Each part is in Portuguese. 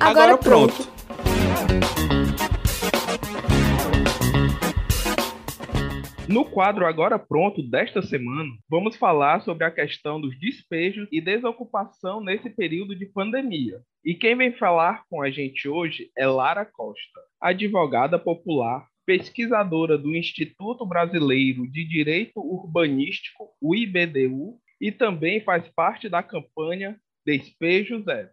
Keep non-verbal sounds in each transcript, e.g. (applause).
Agora, Agora pronto. pronto. No quadro Agora Pronto desta semana, vamos falar sobre a questão dos despejos e desocupação nesse período de pandemia. E quem vem falar com a gente hoje é Lara Costa, advogada popular, pesquisadora do Instituto Brasileiro de Direito Urbanístico, o IBDU, e também faz parte da campanha Despejo Zero.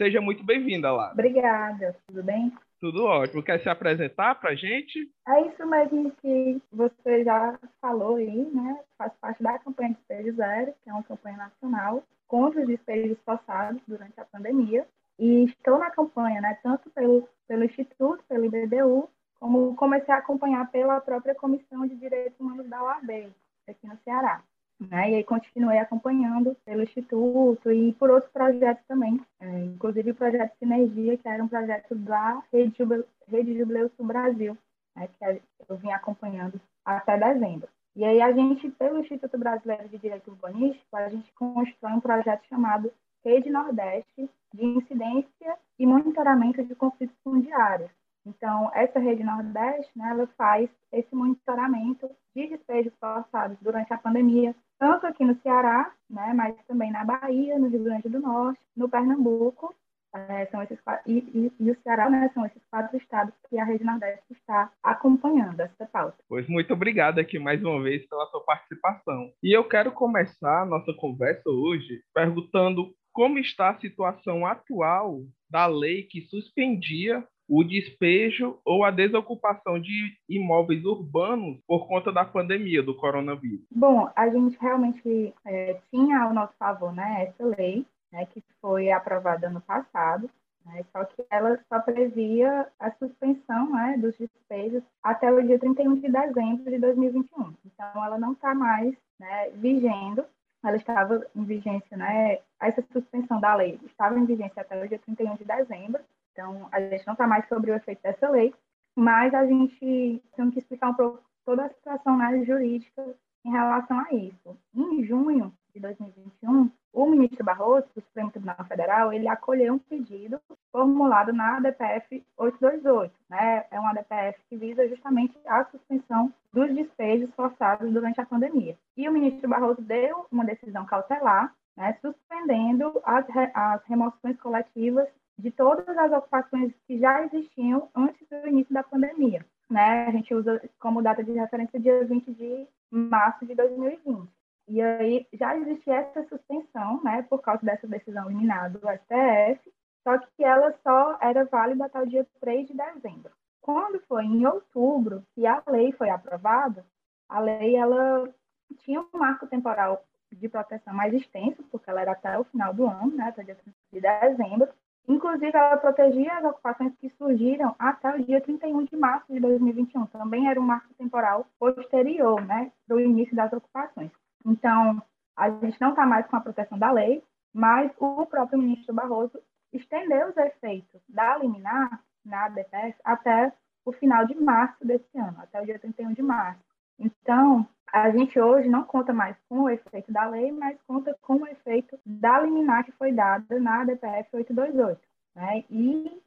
Seja muito bem-vinda, Lara. Obrigada, tudo bem? Tudo ótimo. Quer se apresentar para a gente? É isso mesmo que você já falou aí, né? Faz parte da campanha Despejo Zero, que é uma campanha nacional contra os despejos forçados durante a pandemia. E estou na campanha, né? Tanto pelo, pelo Instituto, pelo IBDU, como comecei a acompanhar pela própria Comissão de Direitos Humanos da UAB, aqui no Ceará. Né? E aí continuei acompanhando pelo Instituto e por outros projetos também, é, inclusive o projeto Sinergia, que era um projeto da Rede Jubileu, Rede Brasil, né? que eu vim acompanhando até dezembro. E aí a gente, pelo Instituto Brasileiro de Direito Urbanístico, a gente constrói um projeto chamado Rede Nordeste de Incidência e Monitoramento de Conflitos Fundiários, então, essa rede Nordeste, né, ela faz esse monitoramento de despejos forçados durante a pandemia, tanto aqui no Ceará, né, mas também na Bahia, no Rio Grande do Norte, no Pernambuco, é, são esses e, e, e, o Ceará, né, são esses quatro estados que a Rede Nordeste está acompanhando essa pauta. Pois muito obrigado aqui mais uma vez pela sua participação. E eu quero começar a nossa conversa hoje perguntando como está a situação atual da lei que suspendia o despejo ou a desocupação de imóveis urbanos por conta da pandemia do coronavírus? Bom, a gente realmente é, tinha ao nosso favor né, essa lei, né, que foi aprovada ano passado, né, só que ela só previa a suspensão né, dos despejos até o dia 31 de dezembro de 2021. Então, ela não está mais né, vigendo ela estava em vigência, né? Essa suspensão da lei estava em vigência até o dia 31 de dezembro, então, a gente não está mais sobre o efeito dessa lei, mas a gente tem que explicar um pouco toda a situação né, jurídica em relação a isso. Em junho de 2021, o ministro Barroso, do Supremo Tribunal Federal, ele acolheu um pedido formulado na ADPF 828, né? É uma ADPF que visa justamente a suspensão dos despejos forçados durante a pandemia. E o ministro Barroso deu uma decisão cautelar, né, suspendendo as, as remoções coletivas de todas as ocupações que já existiam antes do início da pandemia. Né? A gente usa como data de referência dia 20 de março de 2020. E aí já existia essa suspensão, né, por causa dessa decisão liminar do STF, só que ela só era válida até o dia 3 de dezembro. Quando foi em outubro que a lei foi aprovada, a lei ela tinha um marco temporal de proteção mais extenso, porque ela era até o final do ano, né, até o dia 30 de dezembro, Inclusive, ela protegia as ocupações que surgiram até o dia 31 de março de 2021. Também era um marco temporal posterior, né, do início das ocupações. Então, a gente não está mais com a proteção da lei, mas o próprio ministro Barroso estendeu os efeitos da liminar na ADPF até o final de março desse ano, até o dia 31 de março. Então, a gente hoje não conta mais com o efeito da lei, mas conta com o efeito da liminar que foi dada na DPF 828. Né? E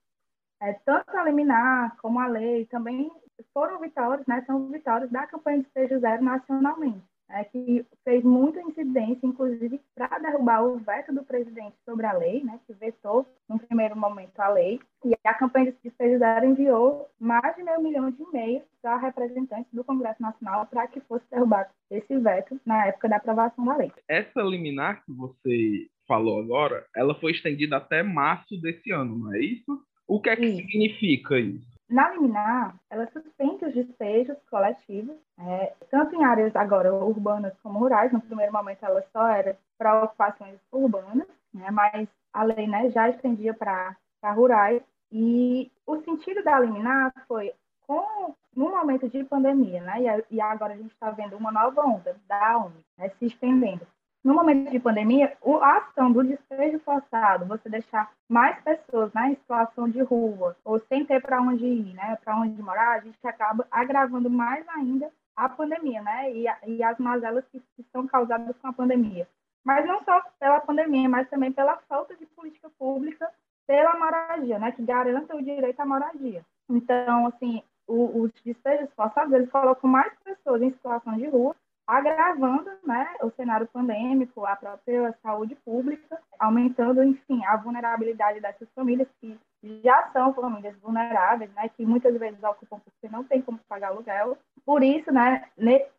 é, tanto a liminar como a lei também foram vitórias, né, são vitórias da campanha de Despejo Zero nacionalmente é, que fez muita incidência, inclusive, para derrubar o veto do presidente sobre a lei, né, que vetou, no primeiro momento, a lei. E a campanha de Zero enviou mais de meio milhão de e-mails para representantes do Congresso Nacional para que fosse derrubado esse veto na época da aprovação da lei. Essa liminar que você falou agora, ela foi estendida até março desse ano, não é isso? O que é que significa isso? Na liminar, ela suspende os despejos coletivos, é, tanto em áreas agora urbanas como rurais. No primeiro momento, ela só era para ocupações urbanas, né, mas a lei né, já estendia para rurais. E o sentido da liminar foi, com, no momento de pandemia, né, e, agora a gente está vendo uma nova onda da ONU né, se estendendo no momento de pandemia, a ação do despejo forçado, você deixar mais pessoas né, em situação de rua ou sem ter para onde ir, né, para onde morar, a gente acaba agravando mais ainda a pandemia, né, e, e as mazelas que, que são causadas com a pandemia. Mas não só pela pandemia, mas também pela falta de política pública pela moradia, né, que garanta o direito à moradia. Então, assim, o, os despejos forçados, eles colocam mais pessoas em situação de rua, agravando né, o cenário pandêmico, a própria saúde pública, aumentando, enfim, a vulnerabilidade dessas famílias que já são famílias vulneráveis, né, que muitas vezes ocupam porque não tem como pagar aluguel. Por isso, né,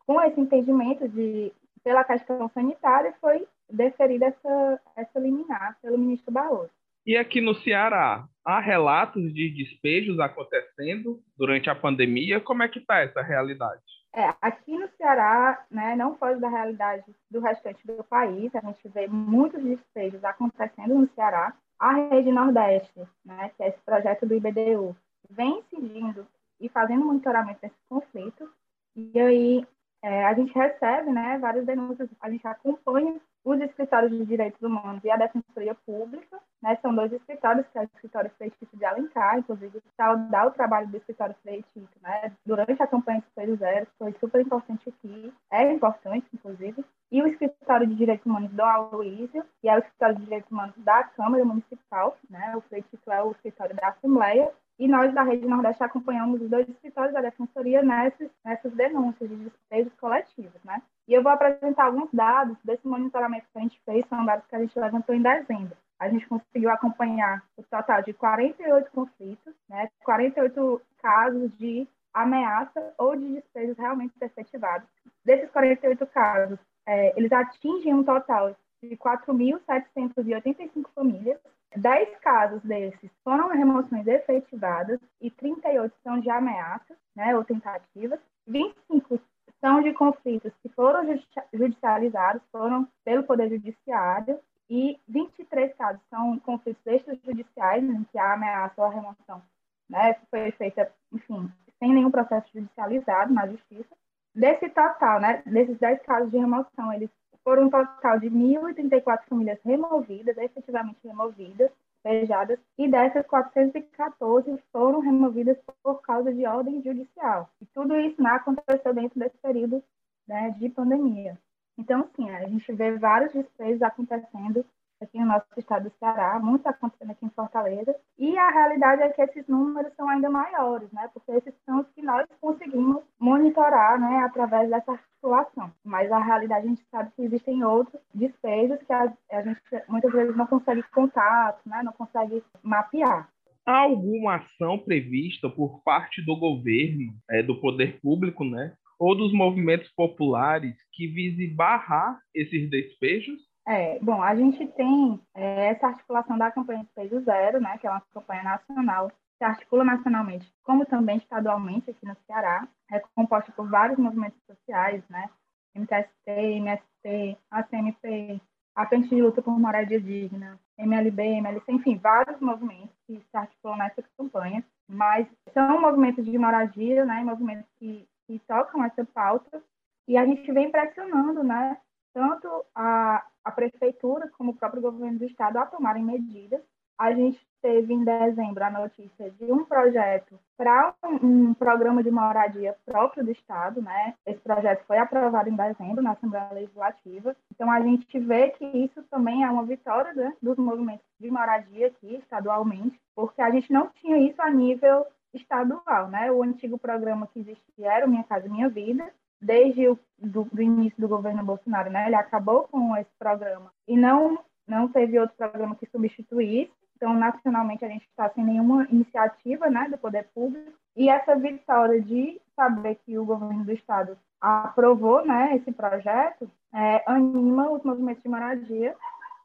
com esse entendimento de pela questão sanitária, foi deferida essa, essa liminar pelo ministro Barroso. E aqui no Ceará, há relatos de despejos acontecendo durante a pandemia? Como é que está essa realidade? É, aqui no Ceará, né, não foge da realidade do restante do país, a gente vê muitos despejos acontecendo no Ceará. A Rede Nordeste, né, que é esse projeto do IBDU, vem seguindo e fazendo monitoramento desse conflito. E aí é, a gente recebe né, várias denúncias, a gente acompanha os escritórios de direitos humanos e a Defensoria Pública, né, são dois escritórios, que é o escritório Freitito de Alencar, inclusive saudar o trabalho do escritório Freitito, né, durante a campanha Espelho Zero, foi super importante aqui, é importante, inclusive, e o escritório de direitos humanos do Aloysio, que é o escritório de direitos humanos da Câmara Municipal, né, o Freitito é o escritório da Assembleia, e nós da Rede Nordeste acompanhamos os dois escritórios da Defensoria nessas, nessas denúncias de despejos coletivos, né? E eu vou apresentar alguns dados desse monitoramento que a gente fez, são dados que a gente levantou em dezembro. A gente conseguiu acompanhar o total de 48 conflitos, né, 48 casos de ameaça ou de despejos realmente efetivados. Desses 48 casos, é, eles atingem um total de 4.785 famílias. 10 casos desses foram remoções efetivadas e 38 são de ameaças, né, ou tentativas. 25 são de conflitos que foram judicializados, foram pelo Poder Judiciário, e 23 casos são conflitos extrajudiciais, em que a ameaça ou a remoção né, foi feita, enfim, sem nenhum processo judicializado na Justiça. Desse total, né, desses 10 casos de remoção, eles foram um total de 1.034 famílias removidas, efetivamente removidas, despejadas, e dessas 414 foram removidas por causa de ordem judicial. E tudo isso né, aconteceu dentro desse período né, de pandemia. Então, sim, a gente vê vários despejos acontecendo aqui no nosso estado do Ceará, muito acontecendo aqui em Fortaleza, e a realidade é que esses números são ainda maiores, né? Porque esses são os que nós conseguimos monitorar, né, através dessa articulação. Mas a realidade a gente sabe que existem outros despejos que a, a gente muitas vezes não consegue contato, né? Não consegue mapear. Há alguma ação prevista por parte do governo, é, do poder público, né, ou dos movimentos populares que vise barrar esses despejos? É, bom, a gente tem é, essa articulação da campanha Despejo Zero, né, que é uma campanha nacional, se articula nacionalmente, como também estadualmente aqui no Ceará, é composta por vários movimentos sociais, né, MTST, MST, ACMP, a Frente de Luta por Moradia Digna, MLB, MLC, enfim, vários movimentos que se articulam nessa campanha, mas são movimentos de moradia, né, movimentos que, que tocam essa pauta, e a gente vem pressionando, né, tanto a, a prefeitura como o próprio governo do estado a tomarem medidas. A gente teve em dezembro a notícia de um projeto para um, um, programa de moradia próprio do estado, né? Esse projeto foi aprovado em dezembro na Assembleia Legislativa. Então a gente vê que isso também é uma vitória né, dos movimentos de moradia aqui estadualmente, porque a gente não tinha isso a nível estadual, né? O antigo programa que existia era Minha Casa Minha Vida, desde o do, do, início do governo Bolsonaro, né? Ele acabou com esse programa e não não teve outro programa que substituísse. Então, nacionalmente, a gente está sem nenhuma iniciativa, né, do poder público. E essa vitória de saber que o governo do estado aprovou, né, esse projeto, é, anima os movimentos de moradia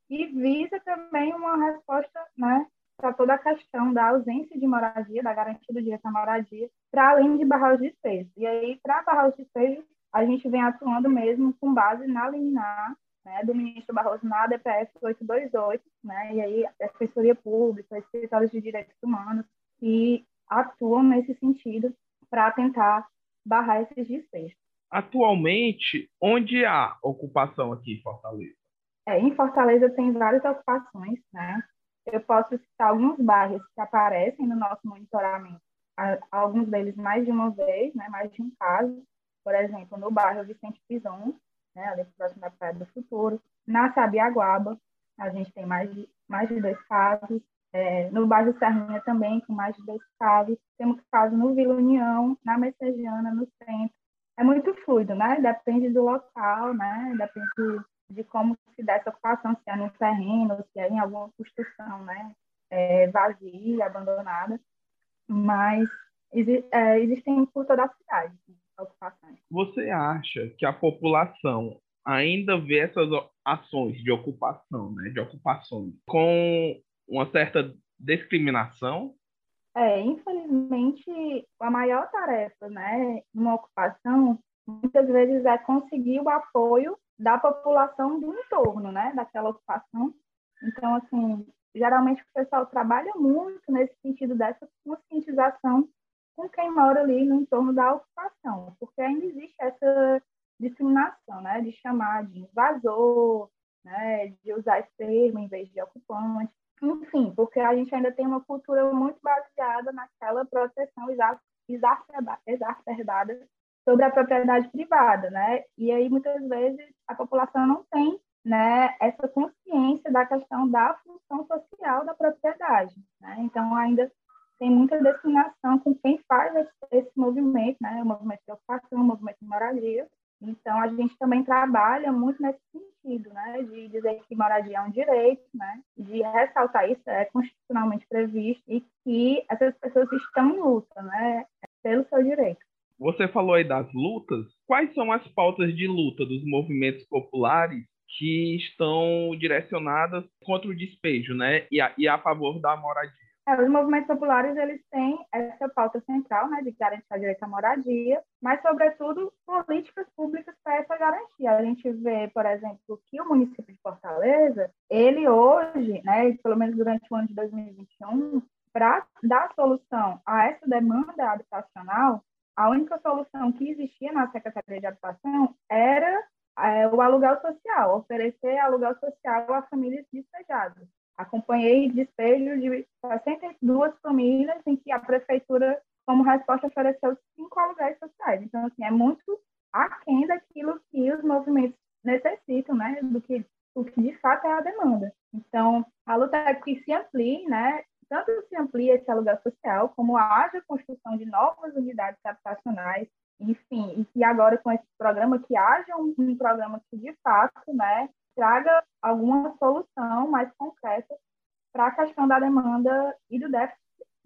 e visa também uma resposta, né, para toda a questão da ausência de moradia, da garantia do direito à moradia, para além de barrar os despejos. E aí, para barrar os despejos, a gente vem atuando mesmo com base na liminar né, do ministro Barroso na DPF 828, né, e aí a Defensoria Pública, os escritórios de direitos humanos, que atuam nesse sentido para tentar barrar esses despejos. Atualmente, onde há ocupação aqui em Fortaleza? É, em Fortaleza tem várias ocupações, né? Eu posso citar alguns bairros que aparecem no nosso monitoramento, alguns deles mais de uma vez, né, mais de um caso, por exemplo, no bairro Vicente Pison, né, ali próximo da Praia do Futuro, na Sabiaguaba, a gente tem mais de, mais de dois casos, É, no bairro Serrinha também, com mais de dois casos. Temos casos no Vila União, na Messejana, no centro. É muito fluido, né? Depende do local, né? Depende de como se dá essa ocupação, se é no terreno, se é em alguma construção, né? É, vazia, abandonada. Mas é, existem por toda a cidade ocupações. Você acha que a população ainda vê essas ações de ocupação, né, de ocupações, com uma certa discriminação? É, infelizmente, a maior tarefa, né, numa ocupação, muitas vezes é conseguir o apoio da população do entorno, né, daquela ocupação. Então, assim, geralmente o pessoal trabalha muito nesse sentido dessa conscientização com quem mora ali no entorno da ocupação, porque ainda existe essa discriminação, né, de chamar de invasor, né, de usar esse termo em vez de ocupante, enfim, porque a gente ainda tem uma cultura muito baseada naquela proteção exacerbada sobre a propriedade privada, né, e aí muitas vezes a população não tem né, essa consciência da questão da função social da propriedade, né, então ainda tem muita discriminação com quem faz esse, movimento, né? O movimento de ocupação, o movimento de moradia. Então, a gente também trabalha muito nesse sentido, né? De dizer que moradia é um direito, né? De ressaltar isso, é constitucionalmente previsto e que essas pessoas estão em luta, né? Pelo seu direito. Você falou aí das lutas. Quais são as pautas de luta dos movimentos populares que estão direcionadas contra o despejo, né? E a, e a favor da moradia? É, os movimentos populares eles têm essa pauta central, né, de garantir o direito à moradia, mas sobretudo políticas públicas para essa garantia. A gente vê, por exemplo, que o município de Fortaleza, ele hoje, né, pelo menos durante o ano de 2021, para dar solução a essa demanda habitacional, a única solução que existia na Secretaria de Habitação era é, o aluguel social, oferecer aluguel social a famílias despejadas. Acompanhei despejo de 62 famílias em que a prefeitura, como resposta, ofereceu cinco aluguéis sociais. Então, assim, é muito aquém daquilo que os movimentos necessitam, né, do que, o que de fato é a demanda. Então, a luta é que se amplie, né, tanto se amplie esse aluguel social, como haja construção de novas unidades habitacionais, enfim, e que agora com esse programa, que haja um, um programa que de fato, né, traga alguma solução mais concreta para a questão da demanda e do déficit,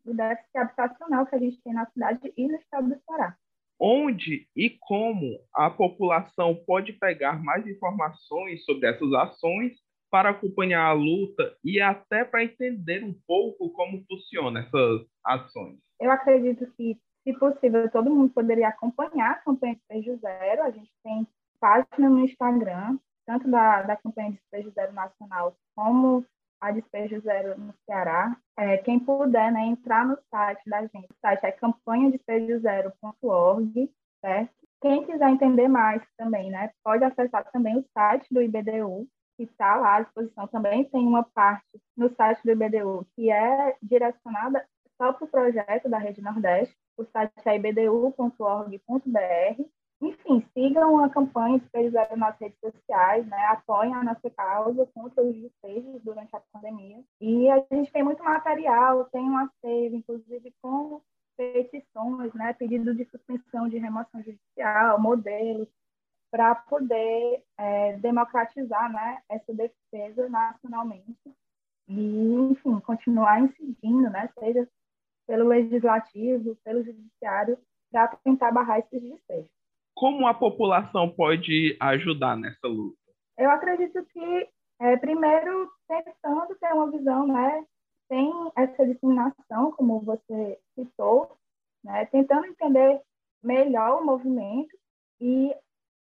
do déficit habitacional que a gente tem na cidade e no estado do Ceará. Onde e como a população pode pegar mais informações sobre essas ações para acompanhar a luta e até para entender um pouco como funcionam essas ações? Eu acredito que, se possível, todo mundo poderia acompanhar a campanha Despejo Zero. A gente tem página no Instagram, tanto da, da campanha Despejo Zero Nacional como a Despejo Zero no Ceará. É, quem puder né, entrar no site da gente, o site é campanhadespejozero.org, certo? Quem quiser entender mais também, né, pode acessar também o site do IBDU, que está lá à disposição. Também tem uma parte no site do IBDU que é direcionada só para o projeto da Rede Nordeste. O site é ibdu.org.br enfim, sigam a campanha Espelho Zero nas redes sociais, né? apoiem a nossa causa contra os despejos durante a pandemia. E a gente tem muito material, tem um acervo, inclusive com petições, né? pedido de suspensão de remoção judicial, modelos, para poder é, democratizar né? essa defesa nacionalmente. E, enfim, continuar incidindo, né? seja pelo legislativo, pelo judiciário, para tentar barrar esses despejos. Como a população pode ajudar nessa luta? Eu acredito que, é, primeiro, tentando ter uma visão, né, sem essa discriminação, como você citou, né, tentando entender melhor o movimento e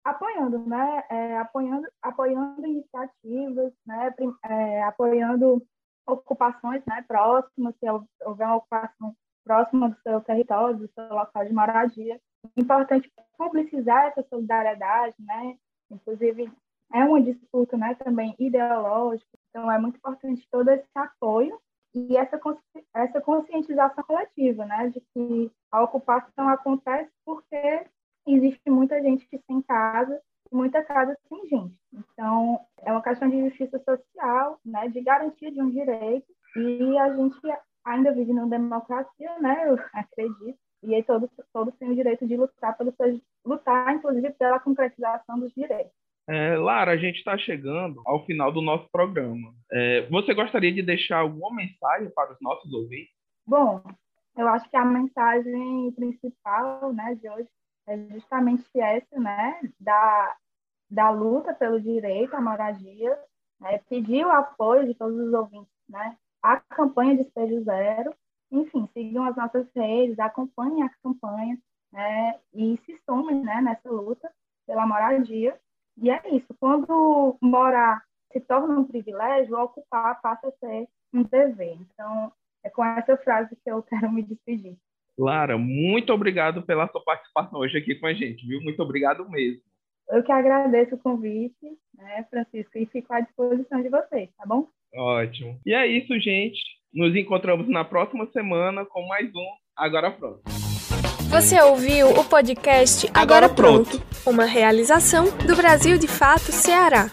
apoiando, né, é, apoiando, apoiando iniciativas, né, é, apoiando ocupações, né, próximas, se houver uma ocupação próxima do seu território, do seu local de moradia, importante publicizar essa solidariedade, né? Inclusive, é uma disputa né, também ideológica, então é muito importante todo esse apoio e essa, essa conscientização coletiva, né, de que a ocupação acontece porque existe muita gente que sem casa e muita casa sem gente. Então, é uma questão de justiça social, né, de garantia de um direito, e a gente ainda vive numa democracia, né, eu (laughs) acredito, e aí todos, todos têm o direito de lutar, pelo lutar, inclusive, pela concretização dos direitos. É, Lara, a gente está chegando ao final do nosso programa. É, você gostaria de deixar alguma mensagem para os nossos ouvintes? Bom, eu acho que a mensagem principal né, de hoje é justamente essa, né, da, da luta pelo direito à moradia, né, pedir o apoio de todos os ouvintes, né, a campanha de Despejo Zero, enfim, sigam as nossas redes, acompanhem a campanha, né, e se somem, né, nessa luta pela moradia, e é isso, quando morar se torna um privilégio, ocupar passa a ser um dever, então é com essa frase que eu quero me despedir. Lara, muito obrigado pela sua participação hoje aqui com a gente, viu? Muito obrigado mesmo. Eu que agradeço o convite, né, Francisco, e fico à disposição de vocês, tá bom? Ótimo. E é isso, gente. Nos encontramos na próxima semana com mais um Agora Pronto. Você ouviu o podcast Agora, Agora Pronto, uma realização do Brasil de Fato Ceará.